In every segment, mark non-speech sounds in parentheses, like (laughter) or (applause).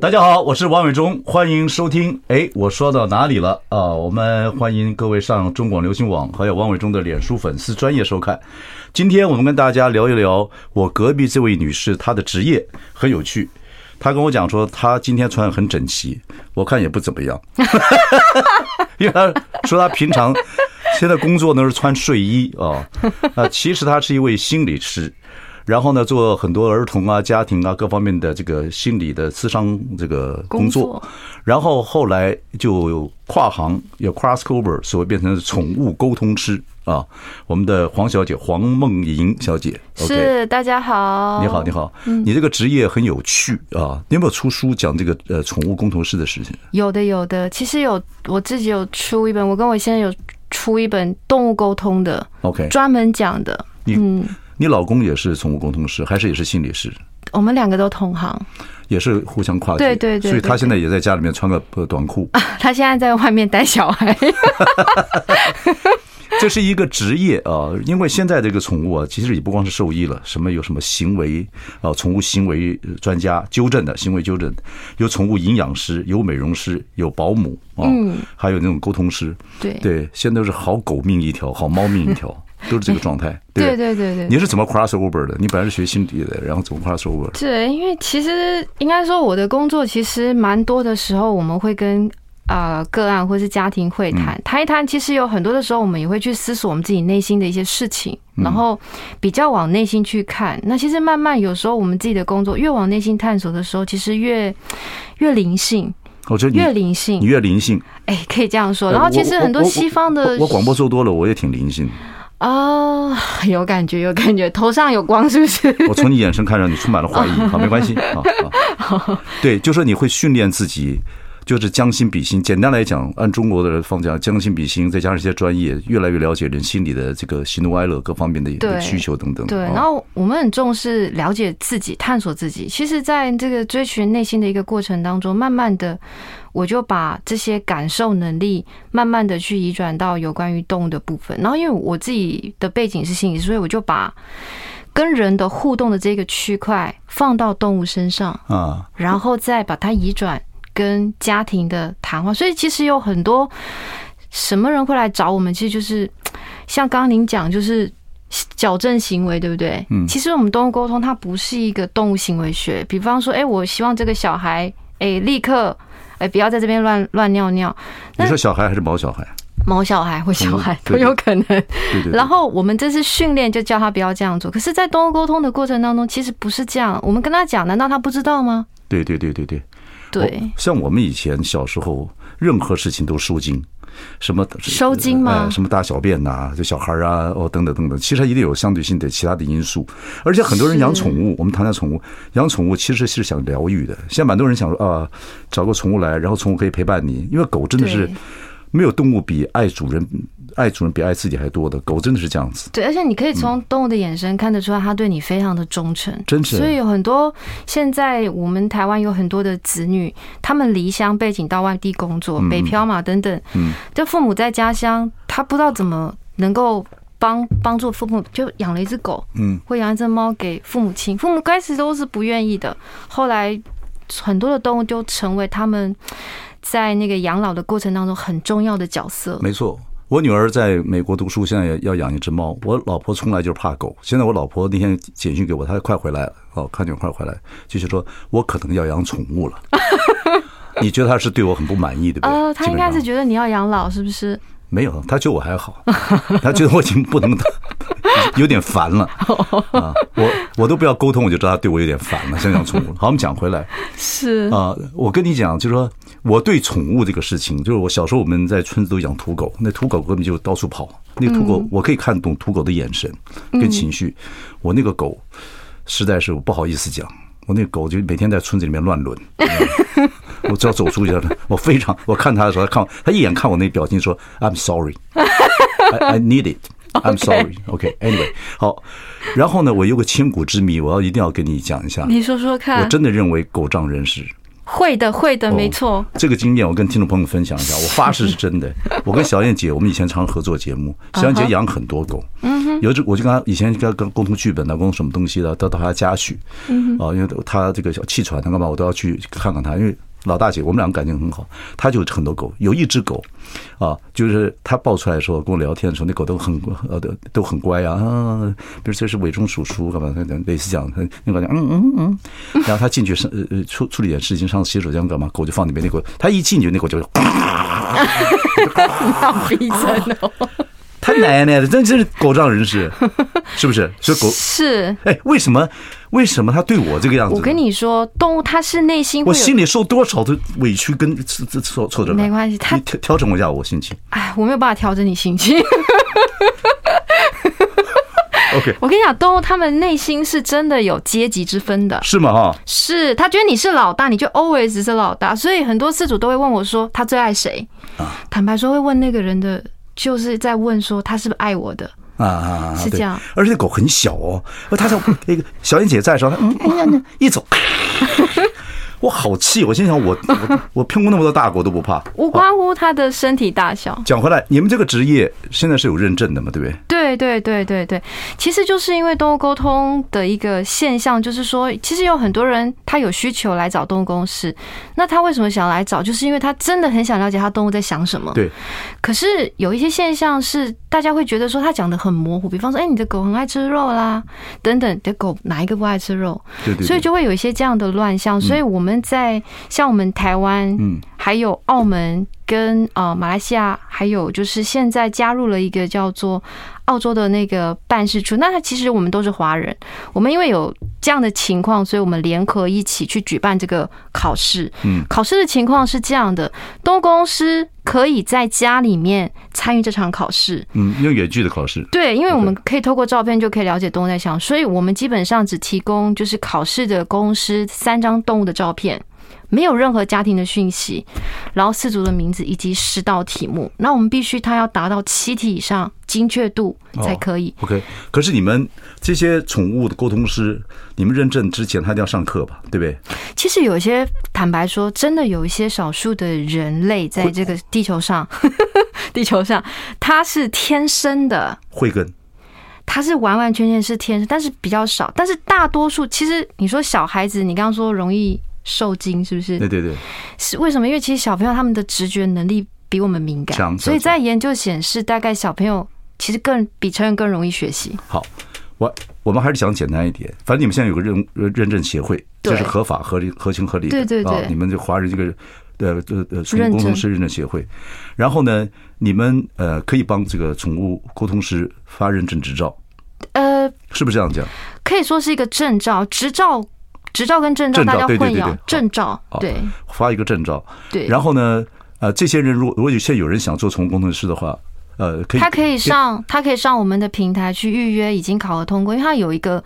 大家好，我是王伟忠，欢迎收听。哎，我说到哪里了啊？我们欢迎各位上中广流行网，还有王伟忠的脸书粉丝专业收看。今天我们跟大家聊一聊我隔壁这位女士，她的职业很有趣。她跟我讲说，她今天穿的很整齐，我看也不怎么样，(laughs) 因为她说她平常现在工作呢是穿睡衣啊啊，其实她是一位心理师。然后呢，做很多儿童啊、家庭啊各方面的这个心理的咨商这个工作，然后后来就跨行，有 cross over，所谓变成宠物沟通师啊。我们的黄小姐黄梦莹小姐是大家好，你好你好，你这个职业很有趣啊。你有没有出书讲这个呃宠物沟通师的事情？有的有的，其实有我自己有出一本，我跟我先生有出一本动物沟通的，OK，专门讲的，嗯。你老公也是宠物沟通师，还是也是心理师？我们两个都同行，也是互相跨界。对对对，所以他现在也在家里面穿个短裤。(laughs) 他现在在外面带小孩。(laughs) 这是一个职业啊，因为现在这个宠物啊，其实也不光是兽医了，什么有什么行为啊，宠物行为专家纠正的行为纠正，有宠物营养师，有美容师，有保姆啊，还有那种沟通师。对对，现在都是好狗命一条，好猫命一条。都是这个状态，(laughs) 对对对对。你是怎么 cross over 的？你本来是学心理的，然后怎么 cross over？对，因为其实应该说我的工作其实蛮多的时候，我们会跟啊个案或是家庭会谈谈一谈。其实有很多的时候，我们也会去思索我们自己内心的一些事情，然后比较往内心去看。那其实慢慢有时候我们自己的工作越往内心探索的时候，其实越越灵性。我觉得越灵性，你越灵性。哎，可以这样说。然后其实很多西方的，我广播说多了，我也挺灵性。哦，有感觉，有感觉，头上有光，是不是？我从你眼神看上，你充满了怀疑。(laughs) 好，没关系。好，好，(laughs) 对，就说你会训练自己，就是将心比心。简单来讲，按中国的方讲，将心比心，再加上一些专业，越来越了解人心里的这个喜怒哀乐各方面的需求等等。对，然后我们很重视了解自己，探索自己。其实，在这个追寻内心的一个过程当中，慢慢的。我就把这些感受能力慢慢的去移转到有关于动物的部分，然后因为我自己的背景是心理，所以我就把跟人的互动的这个区块放到动物身上啊，然后再把它移转跟家庭的谈话。所以其实有很多什么人会来找我们，其实就是 (tsk) 像刚刚您讲，就是矫正行为，对不对？嗯，其实我们动物沟通它不是一个动物行为学，比方说，哎，我希望这个小孩，哎，立刻。哎，不要在这边乱乱尿尿。你说小孩还是毛小孩？毛小孩或小孩都有可能。对对。然后我们这次训练就叫他不要这样做。可是，在动物沟通的过程当中，其实不是这样。我们跟他讲，难道他不知道吗？对对对对对。对。像我们以前小时候，任何事情都收惊。什么收惊吗？什么大小便呐、啊，这小孩啊，哦，等等等等，其实一定有相对性的其他的因素。而且很多人养宠物，我们谈谈宠物，养宠物其实是想疗愈的。现在蛮多人想说啊，找个宠物来，然后宠物可以陪伴你，因为狗真的是。没有动物比爱主人爱主人比爱自己还多的。狗真的是这样子。对，而且你可以从动物的眼神看得出来，它对你非常的忠诚。真诚。所以有很多现在我们台湾有很多的子女，他们离乡背景到外地工作，北漂嘛等等。嗯。就父母在家乡，他不知道怎么能够帮帮助父母，就养了一只狗，嗯，会养一只猫给父母亲。父母开始都是不愿意的，后来很多的动物就成为他们。在那个养老的过程当中，很重要的角色。没错，我女儿在美国读书，现在也要养一只猫。我老婆从来就是怕狗。现在我老婆那天简讯给我，她快回来了，哦，看见快回来，就是说我可能要养宠物了。(laughs) 你觉得她是对我很不满意，对不对？呃，她应该是觉得你要养老，是不是？没有，她觉得我还好，她觉得我已经不能。(laughs) (laughs) 有点烦了 (laughs) 啊！我我都不要沟通，我就知道他对我有点烦了。想养宠物，(laughs) 好，我们讲回来是啊，我跟你讲，就是说我对宠物这个事情，就是我小时候我们在村子都养土狗，那土狗根本就到处跑，那个土狗我可以看懂土狗的眼神跟情绪。我那个狗实在是我不好意思讲，我那狗就每天在村子里面乱轮。我只要走出去，我非常我看他的时候，他看他一眼看我那表情，说：“I'm sorry, I, I need it. I'm sorry. OK, anyway，好。然后呢，我有个千古之谜，我要一定要跟你讲一下。你说说看。我真的认为狗仗人势。会的，会的，没错。这个经验我跟听众朋友分享一下，我发誓是真的。(laughs) 我跟小燕姐，我们以前常合作节目，小燕姐养很多狗。嗯哼。有只我就跟她以前跟跟沟通剧本啊，沟通什么东西的，都到她家去。嗯哼。啊，因为她这个小气喘，她干嘛，我都要去看看她，因为。老大姐，我们两个感情很好。他就很多狗，有一只狗，啊，就是他抱出来的时候，跟我聊天的时候，那狗都很呃都都很乖啊。啊，比如这是伟忠叔叔干嘛？类似这样，那个嗯嗯嗯。然后他进去上呃处处理点事情，上洗手间干嘛？狗就放里面，那狗他一进去，那狗就啊，(laughs) 好逼真哦。他奶奶的，真真是狗仗人势，(laughs) 是不是？所以狗是哎，为什么？为什么他对我这个样子？我跟你说，动物它是内心，我心里受多少的委屈跟挫挫折？没关系，他调调整一下我心情。哎，我没有办法调整你心情。(laughs) OK，我跟你讲，动物他们内心是真的有阶级之分的，是吗？哈，是他觉得你是老大，你就 always 是老大，所以很多饲主都会问我说，他最爱谁？啊，坦白说，会问那个人的。就是在问说他是不是爱我的啊啊，是这样，而且狗很小哦，他在 (laughs) 那个小燕姐在的时候，嗯，嗯，一走。我好气！我心想 (laughs) 我，我我我骗过那么多大国都不怕，无关乎他的身体大小。讲回来，你们这个职业现在是有认证的嘛？对不对？对对对对对，其实就是因为动物沟通的一个现象，就是说，其实有很多人他有需求来找动物公司，那他为什么想来找？就是因为他真的很想了解他动物在想什么。对。可是有一些现象是大家会觉得说他讲的很模糊，比方说，哎，你的狗很爱吃肉啦，等等，你的狗哪一个不爱吃肉？对对。所以就会有一些这样的乱象，所以我们。在像我们台湾，嗯，还有澳门跟呃马来西亚，还有就是现在加入了一个叫做澳洲的那个办事处。那其实我们都是华人，我们因为有这样的情况，所以我们联合一起去举办这个考试。嗯，考试的情况是这样的：动物公司可以在家里面参与这场考试。嗯，用远距的考试。对，因为我们可以透过照片就可以了解动物在想，所以我们基本上只提供就是考试的公司三张动物的照片。没有任何家庭的讯息，然后氏族的名字以及十道题目，那我们必须他要达到七题以上精确度才可以。Oh, OK，可是你们这些宠物的沟通师，你们认证之前他一定要上课吧？对不对？其实有一些坦白说，真的有一些少数的人类在这个地球上，(laughs) 地球上他是天生的慧根，他是完完全全是天生，但是比较少。但是大多数，其实你说小孩子，你刚刚说容易。受惊是不是？对对对，是为什么？因为其实小朋友他们的直觉能力比我们敏感，所以在研究显示，大概小朋友其实更比成人更容易学习。好，我我们还是讲简单一点。反正你们现在有个认认证协会，这是合法、合理、合情、合理的。对对对，你们这华人这个呃呃呃宠物沟通师认证协会，然后呢，你们呃可以帮这个宠物沟通师发认证执照。呃，是不是这样讲？可以说是一个证照，执照。执照跟证照大家混淆，证照对，发一个证照，对。然后呢，呃，这些人如果如果有些有人想做宠物工程师的话，呃，可以，他可以上，他可以上我们的平台去预约，已经考核通过，因为他有一个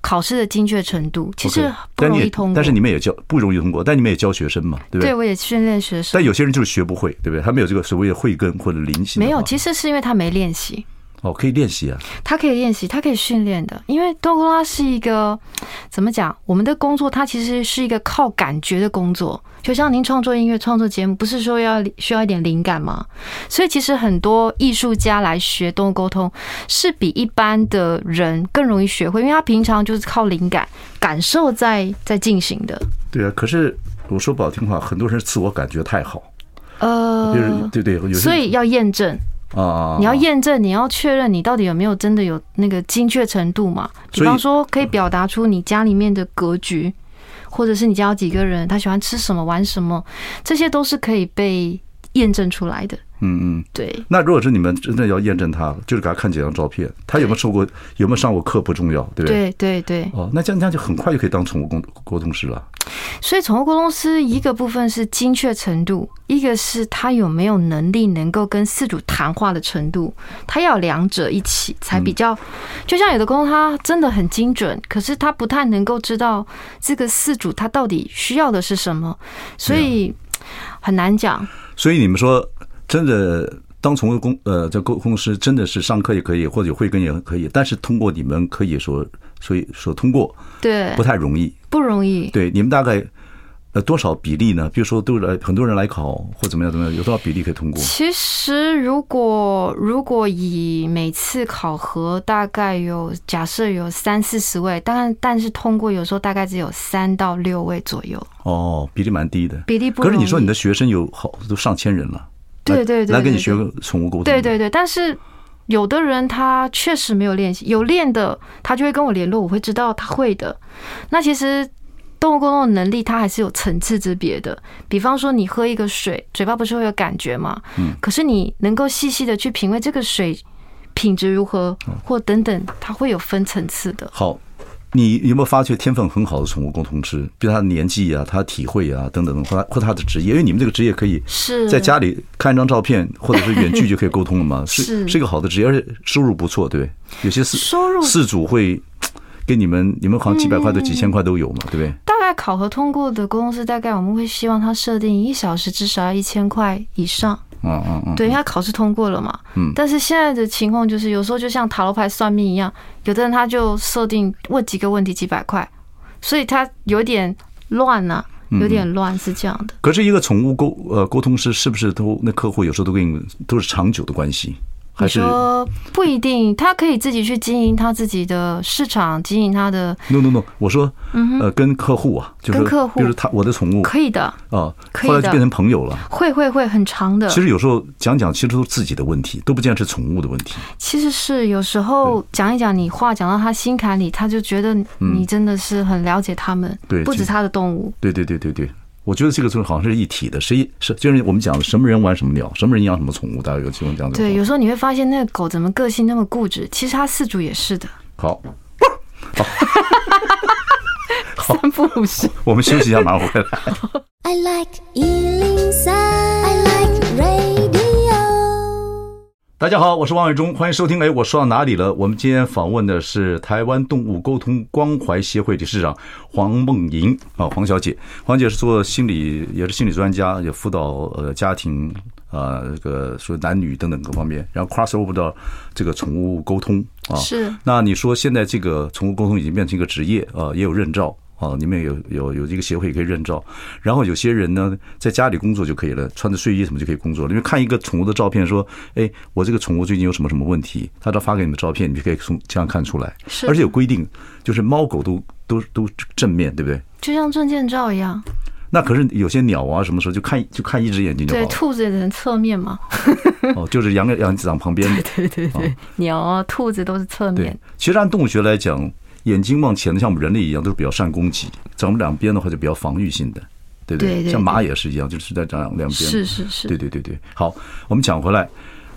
考试的精确程度，其实不容易通过。但是你们也教不容易通过，但你们也教学生嘛，对不对？对，我也训练学生。但有些人就是学不会，对不对？他没有这个所谓的慧根或者灵性。没有，其实是因为他没练习。哦，可以练习啊！他可以练习，他可以训练的。因为多沟通是一个怎么讲？我们的工作它其实是一个靠感觉的工作。就像您创作音乐、创作节目，不是说要需要一点灵感吗？所以其实很多艺术家来学动物沟通，是比一般的人更容易学会，因为他平常就是靠灵感、感受在在进行的。对啊，可是我说不好听话，很多人自我感觉太好，呃，对对，有所以要验证。啊！你要验证，你要确认你到底有没有真的有那个精确程度嘛？比方说，可以表达出你家里面的格局，或者是你家有几个人，他喜欢吃什么、玩什么，这些都是可以被验证出来的。嗯嗯，对。那如果是你们真的要验证他，就是给他看几张照片，他有没有受过，有没有上过课不重要，对不对？对对对。哦，那这样这样就很快就可以当宠物沟沟通师了。所以，宠物沟通师一个部分是精确程度，一个是他有没有能力能够跟饲主谈话的程度，他要两者一起才比较。就像有的沟通他真的很精准，可是他不太能够知道这个饲主他到底需要的是什么，所以很难讲。所以你们说。真的当宠物公呃，在公公司真的是上课也可以，或者有慧根也可以，但是通过你们可以说，所以说通过，对，不太容易，不容易。对，你们大概呃多少比例呢？比如说都来很多人来考或怎么样怎么样，有多少比例可以通过？其实如果如果以每次考核大概有假设有三四十位，但但是通过有时候大概只有三到六位左右。哦，比例蛮低的，比例不。可是你说你的学生有好都上千人了。对对对，对，来跟你学个宠物沟通。对对对，但是有的人他确实没有练习，有练的他就会跟我联络，我会知道他会的。那其实动物沟通的能力，它还是有层次之别的。比方说，你喝一个水，嘴巴不是会有感觉吗？嗯。可是你能够细细的去品味这个水品质如何，或等等，它会有分层次的。好。你有没有发觉天分很好的宠物沟通师？比如他的年纪啊，他的体会啊，等等，或他或他的职业，因为你们这个职业可以是在家里看一张照片，或者是远距就可以沟通了嘛？(laughs) 是是一个好的职业，而且收入不错，对？有些饲收入饲主会 (tsk) 给你们，你们好像几百块到几千块都有嘛，对不对？大概考核通过的公司，大概我们会希望他设定一小时至少要一千块以上。嗯嗯嗯，对，因为他考试通过了嘛。嗯。但是现在的情况就是，有时候就像塔罗牌算命一样，有的人他就设定问几个问题几百块，所以他有点乱呐，有点乱是这样的。可是一个宠物沟呃沟通师是不是都那客户有时候都跟你都是长久的关系？还是说不一定，他可以自己去经营他自己的市场，经营他的。No No No，我说，呃，跟客户啊，就是跟客户，就是他我的宠物可以的啊，后来就变成朋友了。会会会很长的。其实有时候讲讲，其实都是自己的问题，都不见是宠物的问题。其实是有时候讲一讲，你话讲到他心坎里，他就觉得你真的是很了解他们，对，不止他的动物。对对对对对。我觉得这个就是好像是一体的，谁是就是我们讲的什么人玩什么鸟，什么人养什么宠物，大家有这样子。对，有时候你会发现那个狗怎么个性那么固执，其实它饲主也是的。好，好，(laughs) 三不五时，我们休息一下，马上回来。I like 大家好，我是王伟忠，欢迎收听。哎，我说到哪里了？我们今天访问的是台湾动物沟通关怀协会理事长黄梦莹啊，黄小姐。黄姐是做心理，也是心理专家，也辅导呃家庭啊，这个说男女等等各方面，然后 cross over 到这个宠物沟通啊。是。那你说现在这个宠物沟通已经变成一个职业啊，也有认照。哦，你们有有有这个协会可以认照，然后有些人呢，在家里工作就可以了，穿着睡衣什么就可以工作了。因为看一个宠物的照片，说，哎，我这个宠物最近有什么什么问题，他都发给你们照片，你就可以从这样看出来。是，而且有规定，就是猫狗都都都正面对不对？就像证件照一样。那可是有些鸟啊，什么时候就看就看一只眼睛就好。对，兔子也能侧面嘛。哦，就是羊羊长旁边 (laughs) 的。对对对，鸟啊，兔子都是侧面。其实按动物学来讲。眼睛往前的，像我们人类一样，都是比较善攻击；长我们两边的话，就比较防御性的，对不对？像马也是一样，就是在长两边。是是是。对对对对。好，我们讲回来，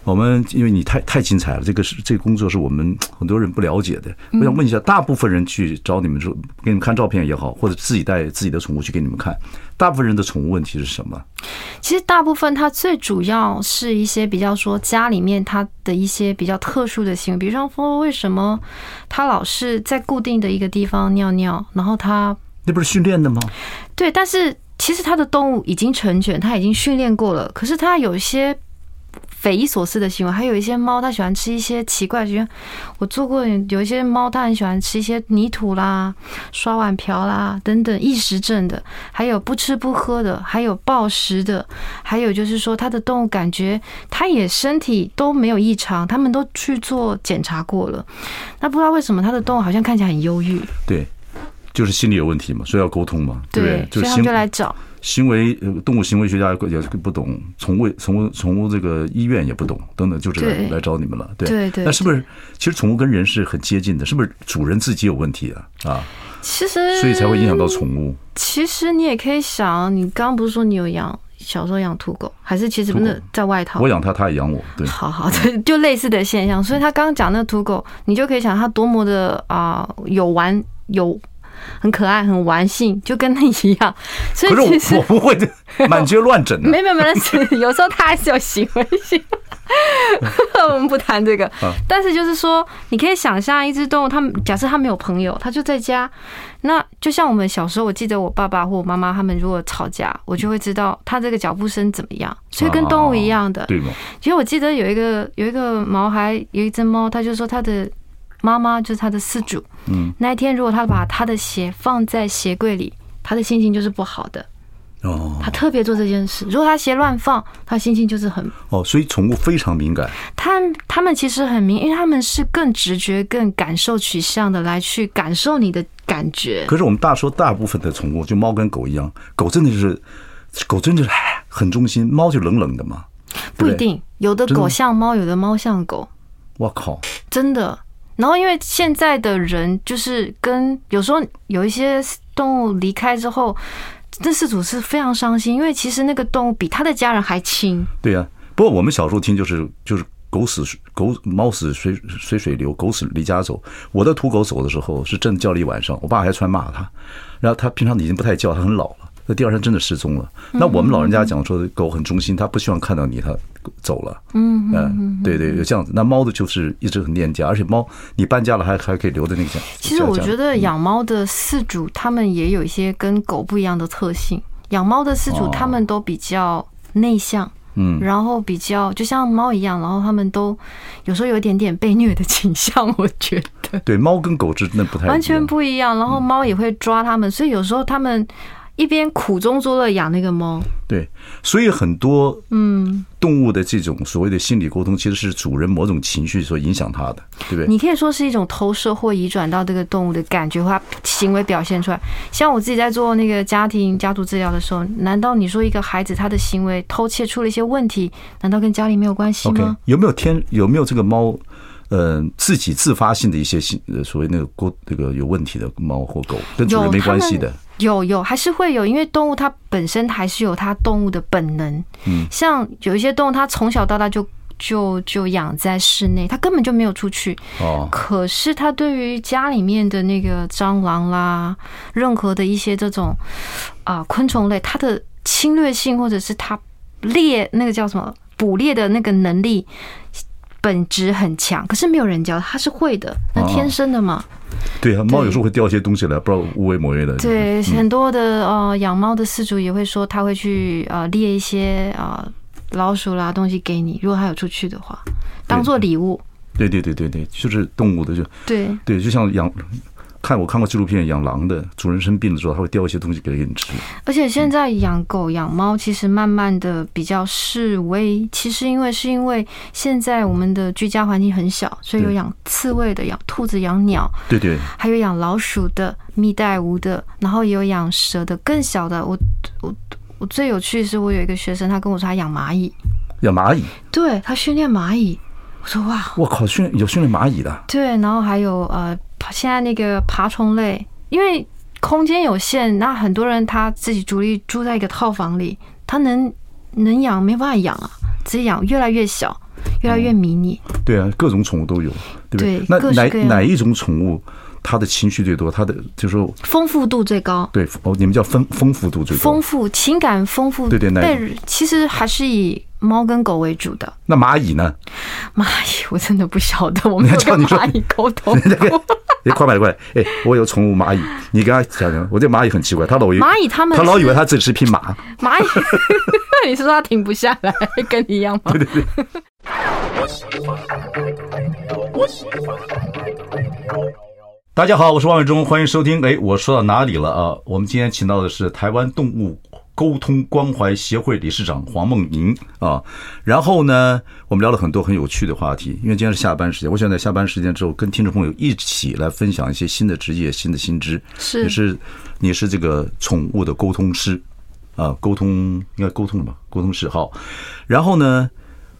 我们因为你太太精彩了，这个是这个工作是我们很多人不了解的。我想问一下，大部分人去找你们说，给你们看照片也好，或者自己带自己的宠物去给你们看，大部分人的宠物问题是什么？其实大部分它最主要是一些比较说家里面它的一些比较特殊的行为，比如说为什么它老是在固定的一个地方尿尿，然后它那不是训练的吗？对，但是其实它的动物已经成犬，它已经训练过了，可是它有一些。匪夷所思的行为，还有一些猫，它喜欢吃一些奇怪的。我做过有一些猫，它很喜欢吃一些泥土啦、刷碗瓢啦等等，异食症的，还有不吃不喝的，还有暴食的，还有就是说，它的动物感觉它也身体都没有异常，他们都去做检查过了，那不知道为什么它的动物好像看起来很忧郁。对，就是心理有问题嘛，所以要沟通嘛。对，所以他们就来找。行为呃，动物行为学家也不懂，宠物宠物宠物这个医院也不懂，等等，就是来来找你们了。对对对。那是不是其实宠物跟人是很接近的？是不是主人自己有问题啊？啊，其实所以才会影响到宠物。其实你也可以想，你刚刚不是说你有养小时候养土狗，还是其实不是在外头？我养它，它也养我。对，好好对，就类似的现象。所以他刚刚讲那土狗，你就可以想它多么的啊、呃，有玩有。很可爱，很玩性，就跟他一样。(laughs) 所以其实我不会 (laughs) 满街乱整 (laughs) 的。没没没事，有时候他还是有行为性。我们不谈这个。但是就是说，你可以想象一只动物，它假设它没有朋友，它就在家。那就像我们小时候，我记得我爸爸或我妈妈他们如果吵架，我就会知道它这个脚步声怎么样。所以跟动物一样的。对吗？其实我记得有一个有一个毛孩，有一只猫，它就说它的。妈妈就是他的饲主。嗯，那一天如果他把他的鞋放在鞋柜里，他的心情就是不好的。哦，他特别做这件事。如果他鞋乱放，他心情就是很……哦，所以宠物非常敏感。他他们其实很敏，因为他们是更直觉、更感受取向的来去感受你的感觉。可是我们大说大部分的宠物，就猫跟狗一样，狗真的就是狗真的是很忠心，猫就冷冷的嘛。不一定，有的狗像猫，有的猫像狗。我靠，真的。然后，因为现在的人就是跟有时候有一些动物离开之后，这饲主是非常伤心，因为其实那个动物比他的家人还亲。对呀，不过我们小时候听就是就是狗死狗猫死随随水流，狗死离家走。我的土狗走的时候是真的叫了一晚上，我爸还出来骂他，然后他平常已经不太叫，他很老了。那第二天真的失踪了。那我们老人家讲说，狗很忠心，它不希望看到你，它走了。嗯嗯，对对，有这样子。那猫的就是一直很恋家，而且猫你搬家了还还可以留在那个家。其实我觉得养猫的饲主他们也有一些跟狗不一样的特性。养猫的饲主他们都比较内向，嗯，然后比较就像猫一样，然后他们都有时候有一点点被虐的倾向，我觉得。对，猫跟狗真的不太完全不一样。然后猫也会抓他们，所以有时候他们。一边苦中作乐养那个猫，对，所以很多嗯动物的这种所谓的心理沟通，其实是主人某种情绪所影响它的，对不对？你可以说是一种投射或移转到这个动物的感觉或行为表现出来。像我自己在做那个家庭家族治疗的时候，难道你说一个孩子他的行为偷窃出了一些问题，难道跟家里没有关系吗？Okay, 有没有天有没有这个猫？呃，自己自发性的一些性，所谓那个过那个有问题的猫或狗，跟主人没关系的。有有还是会有，因为动物它本身还是有它动物的本能。嗯，像有一些动物，它从小到大就就就养在室内，它根本就没有出去。哦。可是它对于家里面的那个蟑螂啦，任何的一些这种啊昆虫类，它的侵略性或者是它猎那个叫什么捕猎的那个能力。本质很强，可是没有人教，它是会的，那天生的嘛。对啊，猫有时候会掉一些东西来，不知道无为某人的。对，很多的呃养猫的饲主也会说，他会去呃猎一些啊老鼠啦东西给你，如果他有出去的话，当做礼物。对对对对对，就是动物的就对对，就像养。看我看过纪录片，养狼的主人生病的时候，他会叼一些东西给给你吃。而且现在养狗养猫，其实慢慢的比较示威。其实因为是因为现在我们的居家环境很小，所以有养刺猬的，养兔子，养鸟，对对，还有养老鼠的，蜜袋鼯的，然后也有养蛇的，更小的。我我我最有趣的是，我有一个学生，他跟我说他养蚂蚁，养蚂蚁，对他训练蚂蚁。我说哇，我靠，训有训练蚂蚁的，对，然后还有呃。现在那个爬虫类，因为空间有限，那很多人他自己独立住在一个套房里，他能能养没办法养啊，自己养越来越小，越来越迷你。嗯、对啊，各种宠物都有，对不对？对，那哪哪一种宠物，它的情绪最多？它的就是说丰富度最高。对哦，你们叫丰丰富度最高。丰富情感丰富，对对，对，其实还是以。猫跟狗为主的，那蚂蚁呢？蚂蚁我真的不晓得，我没有跟蚂蚁沟通过。(laughs) 哎，快买快来！哎，我有宠物蚂蚁，你跟他讲讲。我这蚂蚁很奇怪，他老以为蚂蚁他们，他老以为他自己是匹马。蚂蚁，(laughs) 你是说他停不下来，跟你一样吗？(laughs) 对对对。大家好，我是王伟忠，欢迎收听。哎，我说到哪里了啊？我们今天请到的是台湾动物沟通关怀协会理事长黄梦莹啊，然后呢，我们聊了很多很有趣的话题。因为今天是下班时间，我想在下班时间之后跟听众朋友一起来分享一些新的职业、新的新知。是，你是你是这个宠物的沟通师啊，沟通应该沟通吧？沟通师好。然后呢，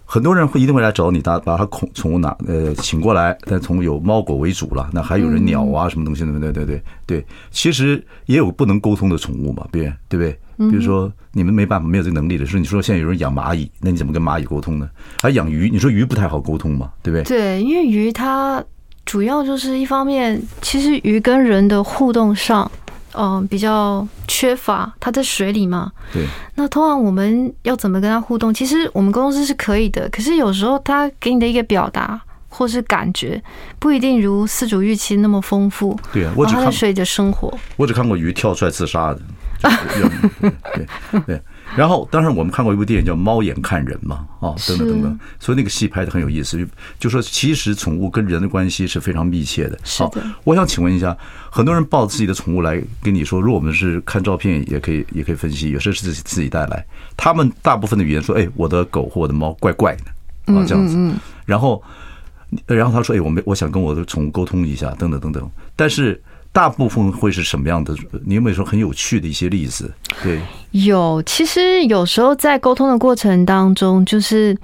很多人会一定会来找你，把把他宠宠物拿呃请过来，但从有猫狗为主了，那还有人鸟啊什么东西的，对对对对，其实也有不能沟通的宠物嘛，对对不对？比如说你们没办法没有这个能力的时候，你说现在有人养蚂蚁，那你怎么跟蚂蚁沟通呢？还养鱼，你说鱼不太好沟通嘛，对不对？对，因为鱼它主要就是一方面，其实鱼跟人的互动上。嗯，比较缺乏，它在水里嘛。对。那通常我们要怎么跟它互动？其实我们公司是可以的，可是有时候它给你的一个表达或是感觉，不一定如饲主预期那么丰富。对啊，我只看在水里的生活。我只看过鱼跳出来自杀的。对对。对然后，当然我们看过一部电影叫《猫眼看人》嘛，啊，等等等等，所以那个戏拍得很有意思。就说其实宠物跟人的关系是非常密切的。好，我想请问一下，很多人抱自己的宠物来跟你说，如果我们是看照片，也可以也可以分析，有些是自己自己带来。他们大部分的语言说：“哎，我的狗或我的猫怪怪的啊，这样子。”然后，然后他说：“哎，我没我想跟我的宠物沟通一下，等等等等。”但是。大部分会是什么样的？你有没有说很有趣的一些例子？对，有。其实有时候在沟通的过程当中，就是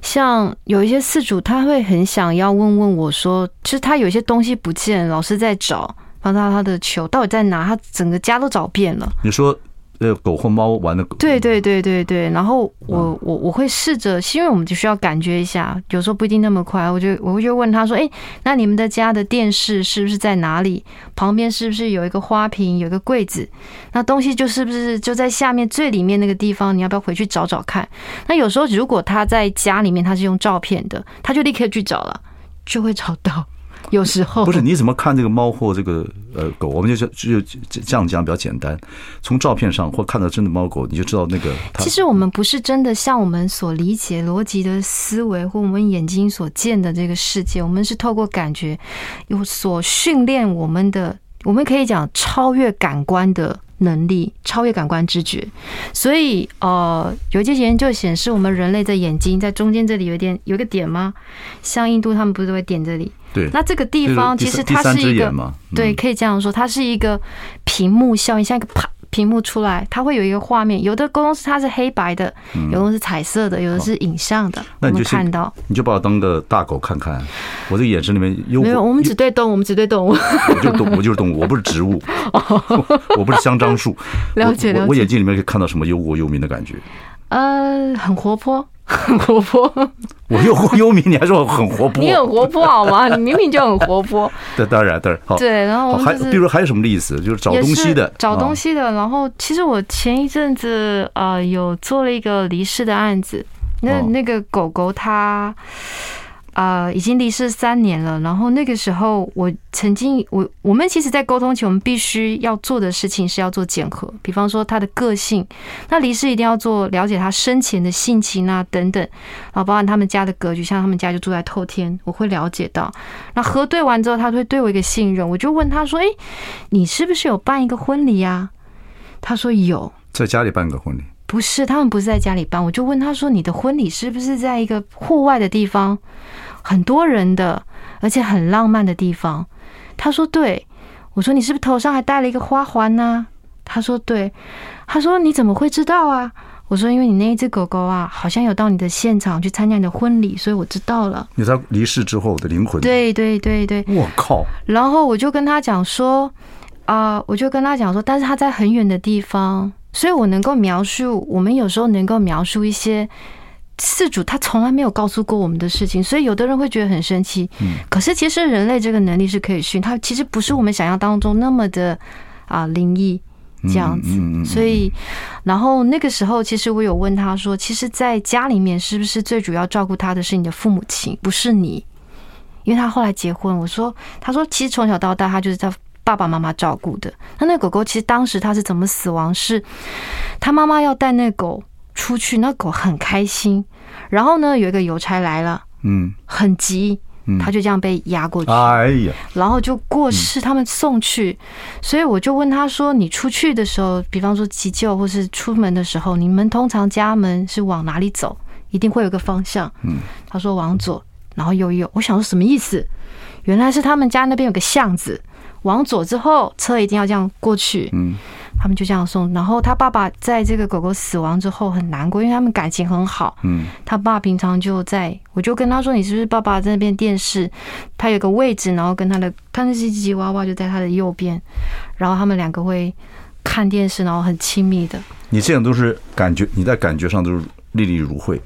像有一些事主，他会很想要问问我说，就是他有些东西不见，老是在找，帮他他的球到底在哪？他整个家都找遍了。你说。呃，狗或猫玩的狗，对对对对对。然后我我我会试着，因为我们就需要感觉一下，有时候不一定那么快。我就我会就问他说：“哎，那你们的家的电视是不是在哪里？旁边是不是有一个花瓶，有一个柜子？那东西就是不是就在下面最里面那个地方？你要不要回去找找看？那有时候如果他在家里面，他是用照片的，他就立刻去找了，就会找到。”有时候不是，你怎么看这个猫或这个呃狗？我们就就就这样讲比较简单。从照片上或看到真的猫狗，你就知道那个。其实我们不是真的像我们所理解逻辑的思维或我们眼睛所见的这个世界，我们是透过感觉有所训练我们的，我们可以讲超越感官的能力，超越感官知觉。所以呃，有一些研究显示，我们人类的眼睛在中间这里有点有一个点吗？像印度他们不是都会点这里？对，那这个地方其实它是一个，对，可以这样说，它是一个屏幕效应，像一个啪屏幕出来，它会有一个画面。有的公司它是黑白的，有的是彩色的，有的是影像的。那你就看到，你就把我当个大狗看看，我这个眼神里面有没有？我们只对动物，我们只对动物。我就是动物，(laughs) 我就是动物，我不是植物，(laughs) 我不是香樟树。(laughs) 了解了解。我眼睛里面可以看到什么忧国忧民的感觉？呃，很活泼。很活泼，我又幽冥，你还说我很活泼？你很活泼好吗？(laughs) 你明明就很活泼。对，当然，当然好。对，然后还比如还有什么例子？就是找东西的，找东西的。然后其实我前一阵子啊，有做了一个离世的案子，那那个狗狗它。啊、已经离世三年了。然后那个时候，我曾经，我我们其实，在沟通前，我们必须要做的事情是要做检核。比方说，他的个性，那离世一定要做了解他生前的性情啊，等等。然后，包含他们家的格局，像他们家就住在透天，我会了解到。那核对完之后，他会对我一个信任，我就问他说：“哎，你是不是有办一个婚礼呀？”他说有，在家里办个婚礼。不是，他们不是在家里办。我就问他说：“你的婚礼是不是在一个户外的地方？”很多人的，而且很浪漫的地方。他说：“对。”我说：“你是不是头上还戴了一个花环呢？”他说：“对。”他说：“你怎么会知道啊？”我说：“因为你那一只狗狗啊，好像有到你的现场去参加你的婚礼，所以我知道了。”你在离世之后的灵魂？对对对对。我靠！然后我就跟他讲说：“啊，我就跟他讲说，但是他在很远的地方，所以我能够描述，我们有时候能够描述一些。”事主他从来没有告诉过我们的事情，所以有的人会觉得很生气。嗯，可是其实人类这个能力是可以训，他其实不是我们想象当中那么的啊灵异这样子。所以，然后那个时候，其实我有问他说，其实，在家里面是不是最主要照顾他的是你的父母亲，不是你？因为他后来结婚，我说，他说其实从小到大他就是在爸爸妈妈照顾的。那那狗狗其实当时它是怎么死亡？是他妈妈要带那狗。出去，那狗很开心。然后呢，有一个邮差来了，嗯，很急，他就这样被压过去，哎呀，然后就过世。他们送去，所以我就问他说：“你出去的时候，比方说急救或是出门的时候，你们通常家门是往哪里走？一定会有个方向。”嗯，他说往左，然后右右。我想说什么意思？原来是他们家那边有个巷子，往左之后车一定要这样过去。嗯。他们就这样送。然后他爸爸在这个狗狗死亡之后很难过，因为他们感情很好。嗯，他爸平常就在，我就跟他说：“你是不是爸爸在那边电视？他有个位置，然后跟他的他那些吉吉娃娃就在他的右边，然后他们两个会看电视，然后很亲密的。”你这样都是感觉，你在感觉上都是历历如绘，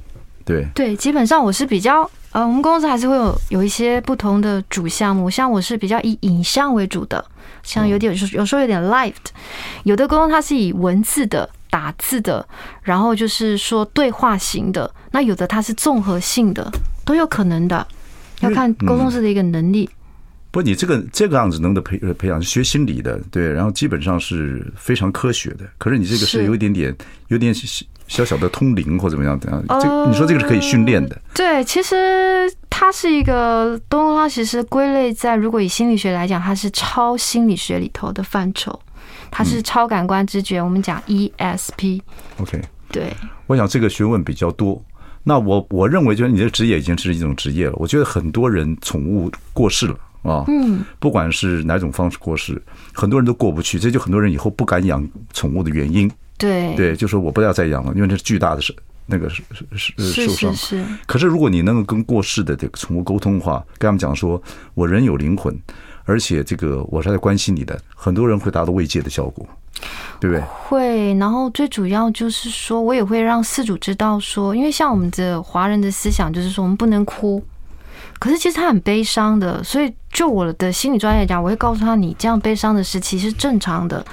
对对，基本上我是比较。呃，我们公司还是会有有一些不同的主项目，像我是比较以影像为主的，像有点有时候有点 live 的，有的公司它是以文字的打字的，然后就是说对话型的，那有的它是综合性的，都有可能的，要看沟通师的一个能力。不，你这个这个样子能的培培养学心理的，对，然后基本上是非常科学的，可是你这个是有一点点有点。小小的通灵或怎么样？怎样？这你说这个是可以训练的？对，其实它是一个东方，其实归类在如果以心理学来讲，它是超心理学里头的范畴，它是超感官知觉。我们讲 ESP。OK。对。我想这个学问比较多。那我我认为，就是你的职业已经是一种职业了。我觉得很多人宠物过世了啊，嗯，不管是哪种方式过世，很多人都过不去，这就很多人以后不敢养宠物的原因。对对，就说我不要再养了，因为这是巨大的是那个是是是受伤。是。可是如果你能够跟过世的这个宠物沟通的话，跟他们讲说，我人有灵魂，而且这个我是在关心你的，很多人会达到慰藉的效果，对不对？会。然后最主要就是说，我也会让饲主知道说，因为像我们的华人的思想就是说，我们不能哭。可是其实他很悲伤的，所以就我的心理专业讲，我会告诉他，你这样悲伤的时期是正常的。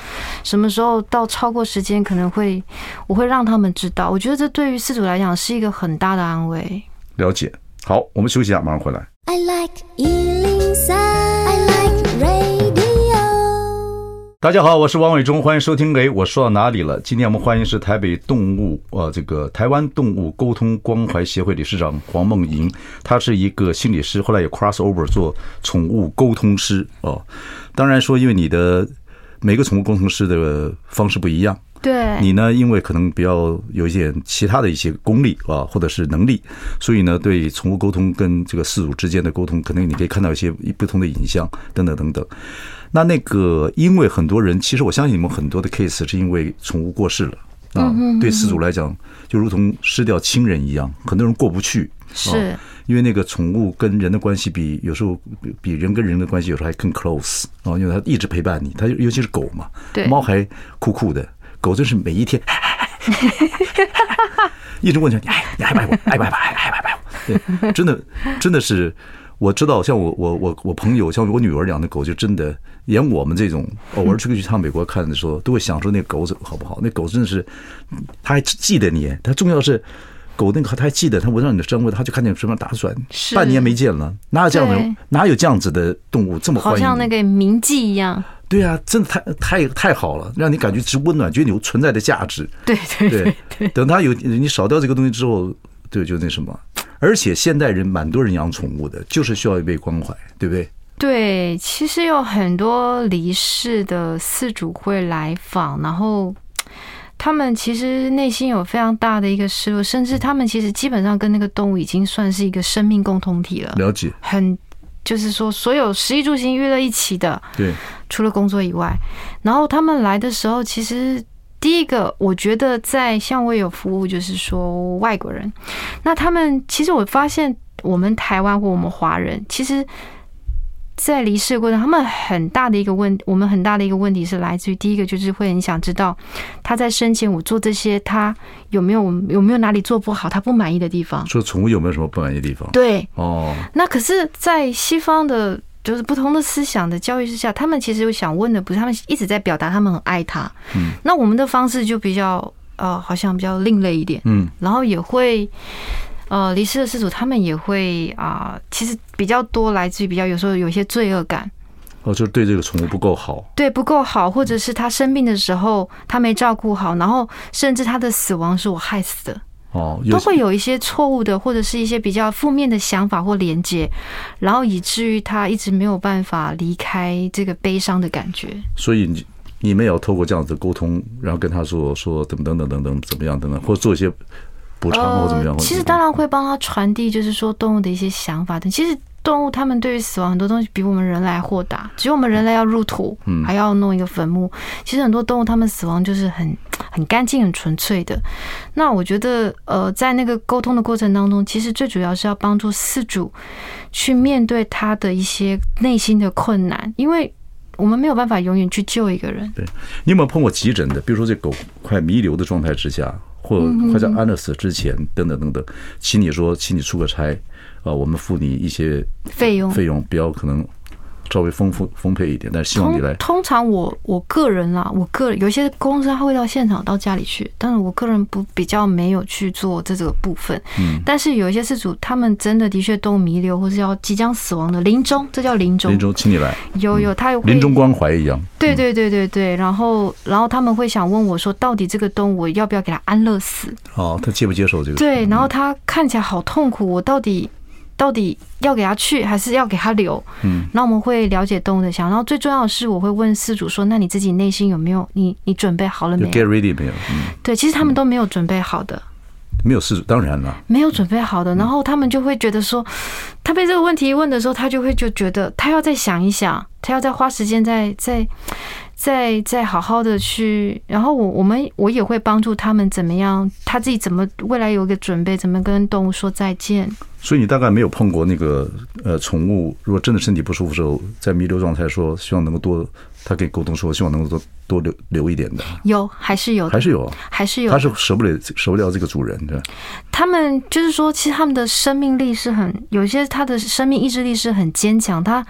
什么时候到超过时间，可能会我会让他们知道。我觉得这对于饲主来讲是一个很大的安慰。了解。好，我们休息一下，马上回来。I like 大家好，我是王伟忠，欢迎收听。诶，我说到哪里了？今天我们欢迎是台北动物呃，这个台湾动物沟通关怀协会理事长黄梦莹，她是一个心理师，后来也 cross over 做宠物沟通师哦。当然说，因为你的每个宠物沟通师的方式不一样，对你呢，因为可能比较有一点其他的一些功力啊，或者是能力，所以呢，对宠物沟通跟这个饲主之间的沟通，可能你可以看到一些不同的影像等等等等。那那个，因为很多人，其实我相信你们很多的 case 是因为宠物过世了啊。对饲主来讲，就如同失掉亲人一样，很多人过不去。是，因为那个宠物跟人的关系比有时候比人跟人的关系有时候还更 close 啊，因为它一直陪伴你，它尤其是狗嘛，猫还酷酷的，狗真是每一天 (laughs) 一直问你，哎，你爱不爱我？爱不爱我？爱不爱我？对，真的真的是。我知道，像我我我我朋友，像我女儿养的狗，就真的连我们这种偶尔出去去趟美国看的时候，都会想说那狗子好不好？那狗真的是，它还记得你。它重要是狗那个，它还记得，它闻到你的香味，它就看见身上打转。半年没见了，哪有这样的？哪有这样子的动物这么欢迎？好像那个铭记一样。对啊，真的太太太好了，让你感觉直温暖，觉得你有存在的价值。对对对对。等它有你少掉这个东西之后，对，就那什么。而且现代人蛮多人养宠物的，就是需要被关怀，对不对？对，其实有很多离世的饲主会来访，然后他们其实内心有非常大的一个失落，甚至他们其实基本上跟那个动物已经算是一个生命共同体了。了解，很就是说所有食衣住行娱乐一起的，对，除了工作以外，然后他们来的时候，其实。第一个，我觉得在像我有服务，就是说外国人，那他们其实我发现，我们台湾或我们华人，其实，在离世的过程，他们很大的一个问，我们很大的一个问题是来自于第一个，就是会很想知道他在生前我做这些，他有没有有没有哪里做不好，他不满意的地方。说宠物有没有什么不满意的地方？对，哦，那可是，在西方的。就是不同的思想的教育之下，他们其实有想问的不是，他们一直在表达他们很爱他。嗯，那我们的方式就比较呃，好像比较另类一点。嗯，然后也会呃，离世的失主他们也会啊、呃，其实比较多来自于比较有时候有些罪恶感。哦，就是对这个宠物不够好。对，不够好，或者是他生病的时候他没照顾好，然后甚至他的死亡是我害死的。哦，都会有一些错误的，或者是一些比较负面的想法或连接，然后以至于他一直没有办法离开这个悲伤的感觉。所以你你们也要透过这样子沟通，然后跟他说说等等等等等怎么样等等，或者做一些补偿或怎么样？其实当然会帮他传递，就是说动物的一些想法的。其实动物他们对于死亡很多东西比我们人来豁达，只有我们人类要入土，还要弄一个坟墓。其实很多动物它们死亡就是很很干净、很纯粹的。那我觉得，呃，在那个沟通的过程当中，其实最主要是要帮助饲主去面对他的一些内心的困难，因为我们没有办法永远去救一个人。对，你有没有碰过急诊的？比如说这狗快弥留的状态之下，或快在安乐死之前，等等等等，请你说，请你出个差。啊，我们付你一些费用，费用比较可能稍微丰富丰沛一点，但是希望你来。通常我我个人啦，我个人有些公司他会到现场到家里去，但是我个人不比较没有去做这这个部分。嗯，但是有一些事主，他们真的的确动物弥留或是要即将死亡的临终，这叫临终。临终，请你来。有有，他有临终关怀一样。对对对对对，然后然后他们会想问我说，到底这个动物我要不要给他安乐死？哦，他接不接受这个？对，然后他看起来好痛苦，我到底。到底要给他去还是要给他留？嗯，那我们会了解动物的想，然后最重要的是，我会问饲主说：“那你自己内心有没有你？你准备好了没有？”Get ready 没有？嗯，对，其实他们都没有准备好的，没有饲主当然了，没有准备好的，然后他们就会觉得说，他被这个问题问的时候，他就会就觉得他要再想一想，他要再花时间再再。再再好好的去，然后我我们我也会帮助他们怎么样，他自己怎么未来有一个准备，怎么跟动物说再见。所以你大概没有碰过那个呃宠物，如果真的身体不舒服的时候，在弥留状态说希望能够多，他可以沟通说希望能够多多留留一点的。有还是有，还是有，还是有，他是舍不得舍不了这个主人的。他们就是说，其实他们的生命力是很，有些他的生命意志力是很坚强，他。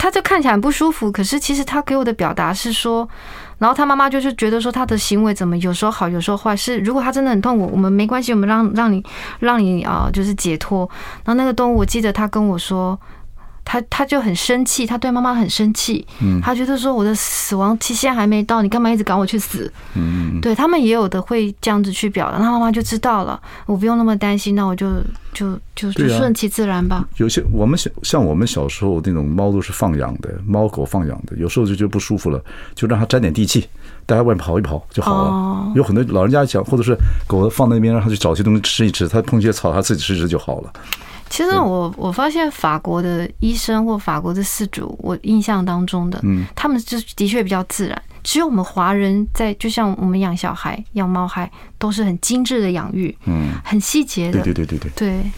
他就看起来很不舒服，可是其实他给我的表达是说，然后他妈妈就是觉得说他的行为怎么有时候好，有时候坏。是如果他真的很痛苦，我们没关系，我们让让你让你啊，就是解脱。然后那个动物，我记得他跟我说。他他就很生气，他对妈妈很生气，嗯，他觉得说我的死亡期限还没到，你干嘛一直赶我去死？嗯，对他们也有的会这样子去表达，那妈妈就知道了，我不用那么担心，那我就就就就顺其自然吧。有些我们小像我们小时候那种猫都是放养的，猫狗放养的，有时候就觉得不舒服了，就让它沾点地气，带它外面跑一跑就好了。有很多老人家讲，或者是狗放在那边，让它去找些东西吃一吃，它碰些草，它自己吃一吃就好了。其实我我发现法国的医生或法国的饲主，我印象当中的，嗯，他们就的确比较自然。只有我们华人在，就像我们养小孩、养猫孩，都是很精致的养育，嗯，很细节的。对对对对对。对，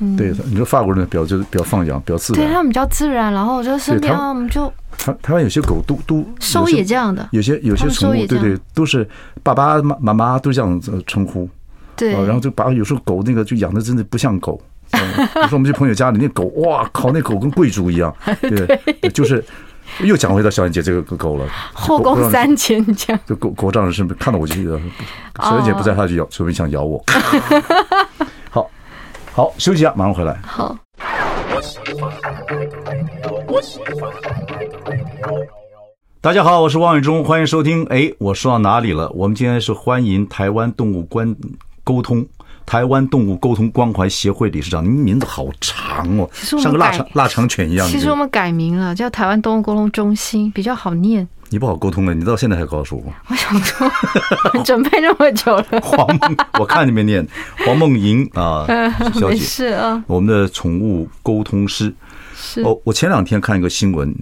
嗯，对，你说法国人比较就是比较放养，比较自然。对，他们比较自然，然后就身边我们就台台湾有些狗都都收也这样的，有些有些宠物对对都是爸爸妈妈妈都这样称呼，对，然后就把有时候狗那个就养的真的不像狗。比如说我们去朋友家里，那狗哇靠，那狗跟贵族一样，(laughs) 对，就是又讲回到小燕姐这个狗了，后宫三千将，就狗狗仗人是看到我就小燕姐不在，它就咬，说明想咬我。(laughs) 好，好休息一下，马上回来。好。大家好，我是王伟忠，欢迎收听。哎，我说到哪里了？我们今天是欢迎台湾动物关沟通。台湾动物沟通关怀协会理事长，您名字好长哦，像个腊肠腊肠犬一样。其实我们改名了，叫台湾动物沟通中心，比较好念。你不好沟通了，你到现在还告诉我。我想说，(laughs) 准备那么久了。(laughs) 黄梦，我看你没念。黄梦莹啊，(laughs) 小姐是啊，我们的宠物沟通师。是哦，我前两天看一个新闻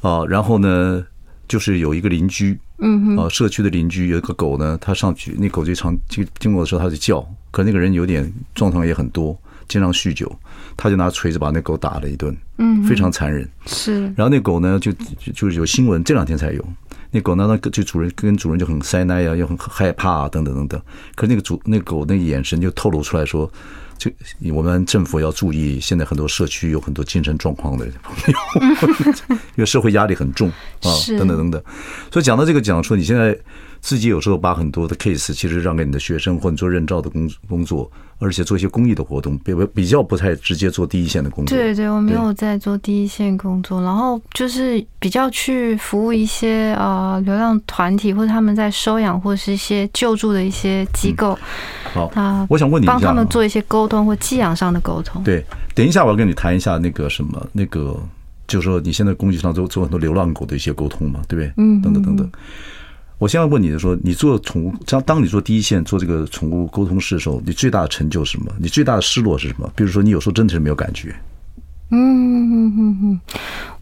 啊，然后呢，就是有一个邻居，嗯啊，社区的邻居有一个狗呢，它上去，那狗就常经经过的时候，它就叫。可那个人有点状况也很多，经常酗酒，他就拿锤子把那狗打了一顿，嗯，非常残忍。是，然后那狗呢，就就就是有新闻，这两天才有。那狗呢，那个就主人跟主人就很塞奶呀，又很害怕啊，等等等等。可是那个主那个狗那个眼神就透露出来说，就我们政府要注意，现在很多社区有很多精神状况的朋友，(laughs) 因为社会压力很重啊，等等等等。所以讲到这个，讲说你现在。自己有时候把很多的 case 其实让给你的学生或者做认照的工工作，而且做一些公益的活动，比比较不太直接做第一线的工作。对对，我没有在做第一线工作，然后就是比较去服务一些啊流浪团体或者他们在收养或是一些救助的一些机构。好，啊，我想问你一下，帮他们做一些沟通或寄养上的沟通。对，等一下我要跟你谈一下那个什么，那个就是说你现在工具上做做很多流浪狗的一些沟通嘛，对不对？嗯，等等等等。我先要问你的说，你做宠物，当当你做第一线做这个宠物沟通师的时候，你最大的成就是什么？你最大的失落是什么？比如说，你有时候真的是没有感觉。嗯嗯嗯嗯，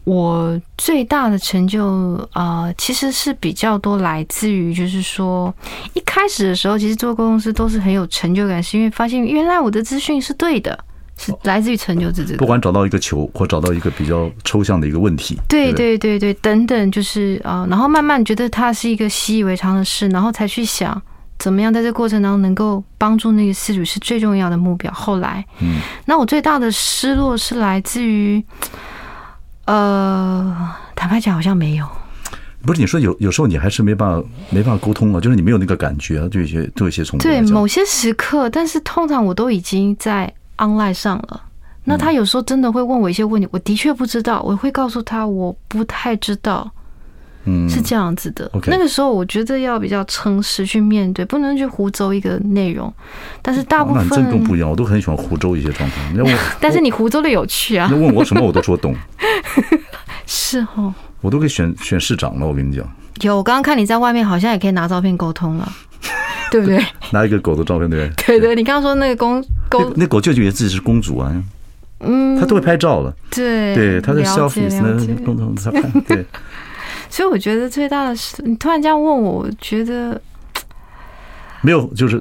我最大的成就啊、呃，其实是比较多来自于，就是说一开始的时候，其实做公司都是很有成就感，是因为发现原来我的资讯是对的，是来自于成就自己。不管找到一个球，或找到一个比较抽象的一个问题，对对对对，等等，就是啊、呃，然后慢慢觉得它是一个习以为常的事，然后才去想。怎么样在这过程当中能够帮助那个失主是最重要的目标。后来，嗯，那我最大的失落是来自于，呃，坦白讲好像没有。不是你说有有时候你还是没办法没办法沟通啊，就是你没有那个感觉啊，对一些对一些宠物。对某些时刻，但是通常我都已经在 online 上了。那他有时候真的会问我一些问题，我的确不知道，我会告诉他我不太知道。嗯，是这样子的。Okay. 那个时候，我觉得要比较诚实去面对，不能去胡诌一个内容。但是大部分，那真跟不一样，我都很喜欢胡诌一些状况。(laughs) 你问，但是你胡诌的有趣啊！你问我什么，我都说懂。(laughs) 是哦，我都可以选选市长了。我跟你讲，有我刚刚看你在外面，好像也可以拿照片沟通了，(laughs) 对不对？拿一个狗的照片，对不对？对对，你刚刚说那个公公，那狗就觉得自己是公主啊。嗯，他都会拍照了。对对，他在 selfie 呢，共同他拍对。所以我觉得最大的是，你突然这样问我，我觉得没有，就是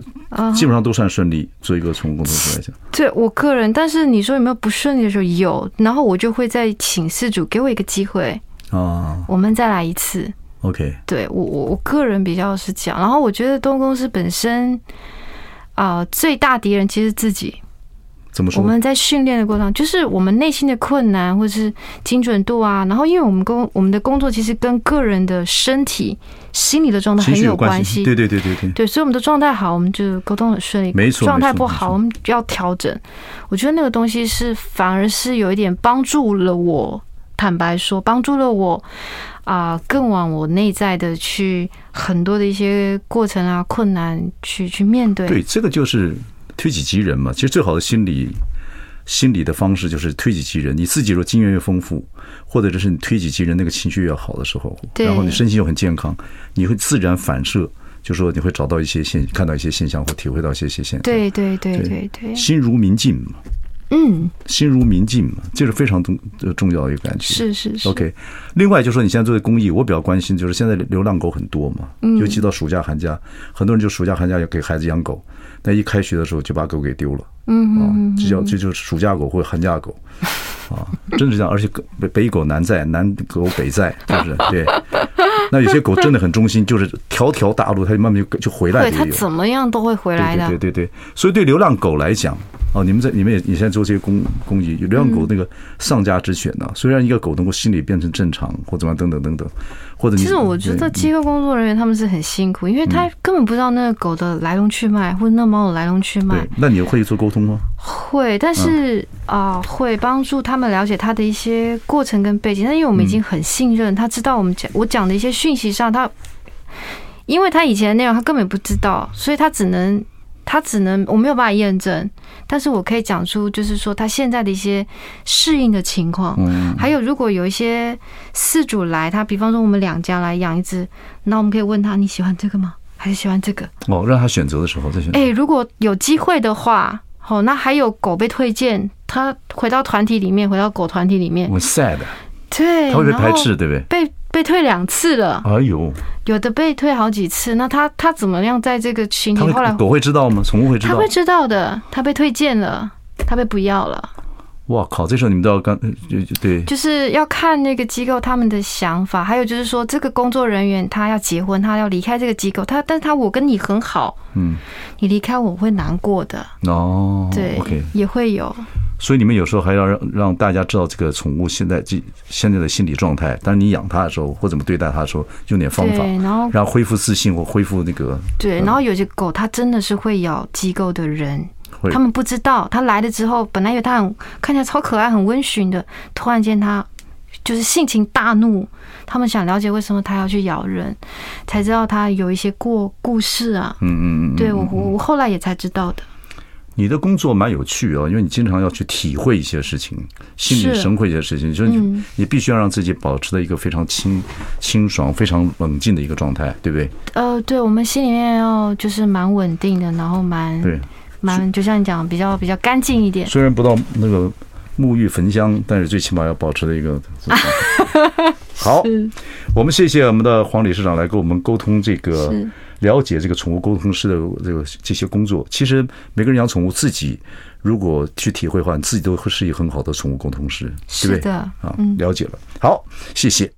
基本上都算顺利。做一个宠物工作室来讲，对我个人，但是你说有没有不顺利的时候？有，然后我就会再请饲主给我一个机会啊，我们再来一次。OK，对我我我个人比较是这样，然后我觉得动物公司本身啊，最大敌人其实自己。怎么说？我们在训练的过程，就是我们内心的困难，或者是精准度啊。然后，因为我们工我们的工作其实跟个人的身体、心理的状态很有关系。对对对对对。对，所以我们的状态好，我们就沟通很顺利。没错。状态不好，我们就要调整。我觉得那个东西是反而是有一点帮助了我。坦白说，帮助了我啊，更往我内在的去很多的一些过程啊、困难去去面对。对，这个就是。推己及人嘛，其实最好的心理心理的方式就是推己及人。你自己若经验越丰富，或者就是你推己及人那个情绪越好的时候，然后你身心又很健康，你会自然反射，就说你会找到一些现，看到一些现象或体会到一些些现象。对对对对对，心如明镜嘛，嗯，心如明镜嘛，这是非常重重要的一个感觉。是是是。OK，另外就是说你现在做的公益，我比较关心就是现在流浪狗很多嘛，尤其到暑假寒假，很多人就暑假寒假要给孩子养狗。那一开学的时候就把狗给丢了，嗯啊，这叫这就是暑假狗或者寒假狗，啊，(laughs) 真是这样，而且北北狗南在，南狗北在，(laughs) 是不是？对。那有些狗真的很忠心，就是条条大路它就慢慢就就回来了。对，它怎么样都会回来的。对对对对，所以对流浪狗来讲，哦，你们在你们也你现在做这些公公益，流浪狗那个丧家之犬呢，虽然一个狗能够心理变成正常或怎么样等等等等。或者，其实我觉得机构工作人员他们是很辛苦，因为他根本不知道那个狗的来龙去脉，或者那猫的来龙去脉。那你会做沟通吗？会，但是啊，会帮助他们了解他的一些过程跟背景。但因为我们已经很信任，他知道我们讲我讲的一些讯息上，他因为他以前的内容他根本不知道，所以他只能。他只能我没有办法验证，但是我可以讲出，就是说他现在的一些适应的情况。嗯，还有如果有一些饲主来，他比方说我们两家来养一只，那我们可以问他，你喜欢这个吗？还是喜欢这个？哦，让他选择的时候再选择。哎，如果有机会的话，哦，那还有狗被推荐，他回到团体里面，回到狗团体里面，我 sad，对，他会被排斥，对不对？被。被退两次了，哎呦，有的被退好几次。那他他怎么样在这个群体？后来狗会知道吗？宠物会知道？他会知道的。他被推荐了，他被不要了。哇靠！这时候你们都要干，对，就是要看那个机构他们的想法。还有就是说，这个工作人员他要结婚，他要离开这个机构，他但是他我跟你很好，嗯，你离开我会难过的哦。对，OK，也会有。所以你们有时候还要让让大家知道这个宠物现在这现在的心理状态。当你养它的时候，或怎么对待它的时候，用点方法，然后让恢复自信或恢复那个。对，然后有些狗它真的是会咬机构的人，他们不知道，它来了之后，本来以为它很看起来超可爱、很温驯的，突然间它就是性情大怒。他们想了解为什么它要去咬人，才知道它有一些过故事啊。嗯嗯嗯，对我我我后来也才知道的。你的工作蛮有趣哦，因为你经常要去体会一些事情，心领神会一些事情，就是你你必须要让自己保持在一个非常清清爽、非常冷静的一个状态，对不对？呃，对，我们心里面要就是蛮稳定的，然后蛮对蛮就像你讲比较比较干净一点。虽然不到那个沐浴焚香，但是最起码要保持的一个。(laughs) 好，我们谢谢我们的黄理事长来跟我们沟通这个，了解这个宠物沟通师的这个这些工作。其实每个人养宠物，自己如果去体会的话，你自己都会是一个很好的宠物沟通师，对不对？是的，啊，了解了。好，谢谢。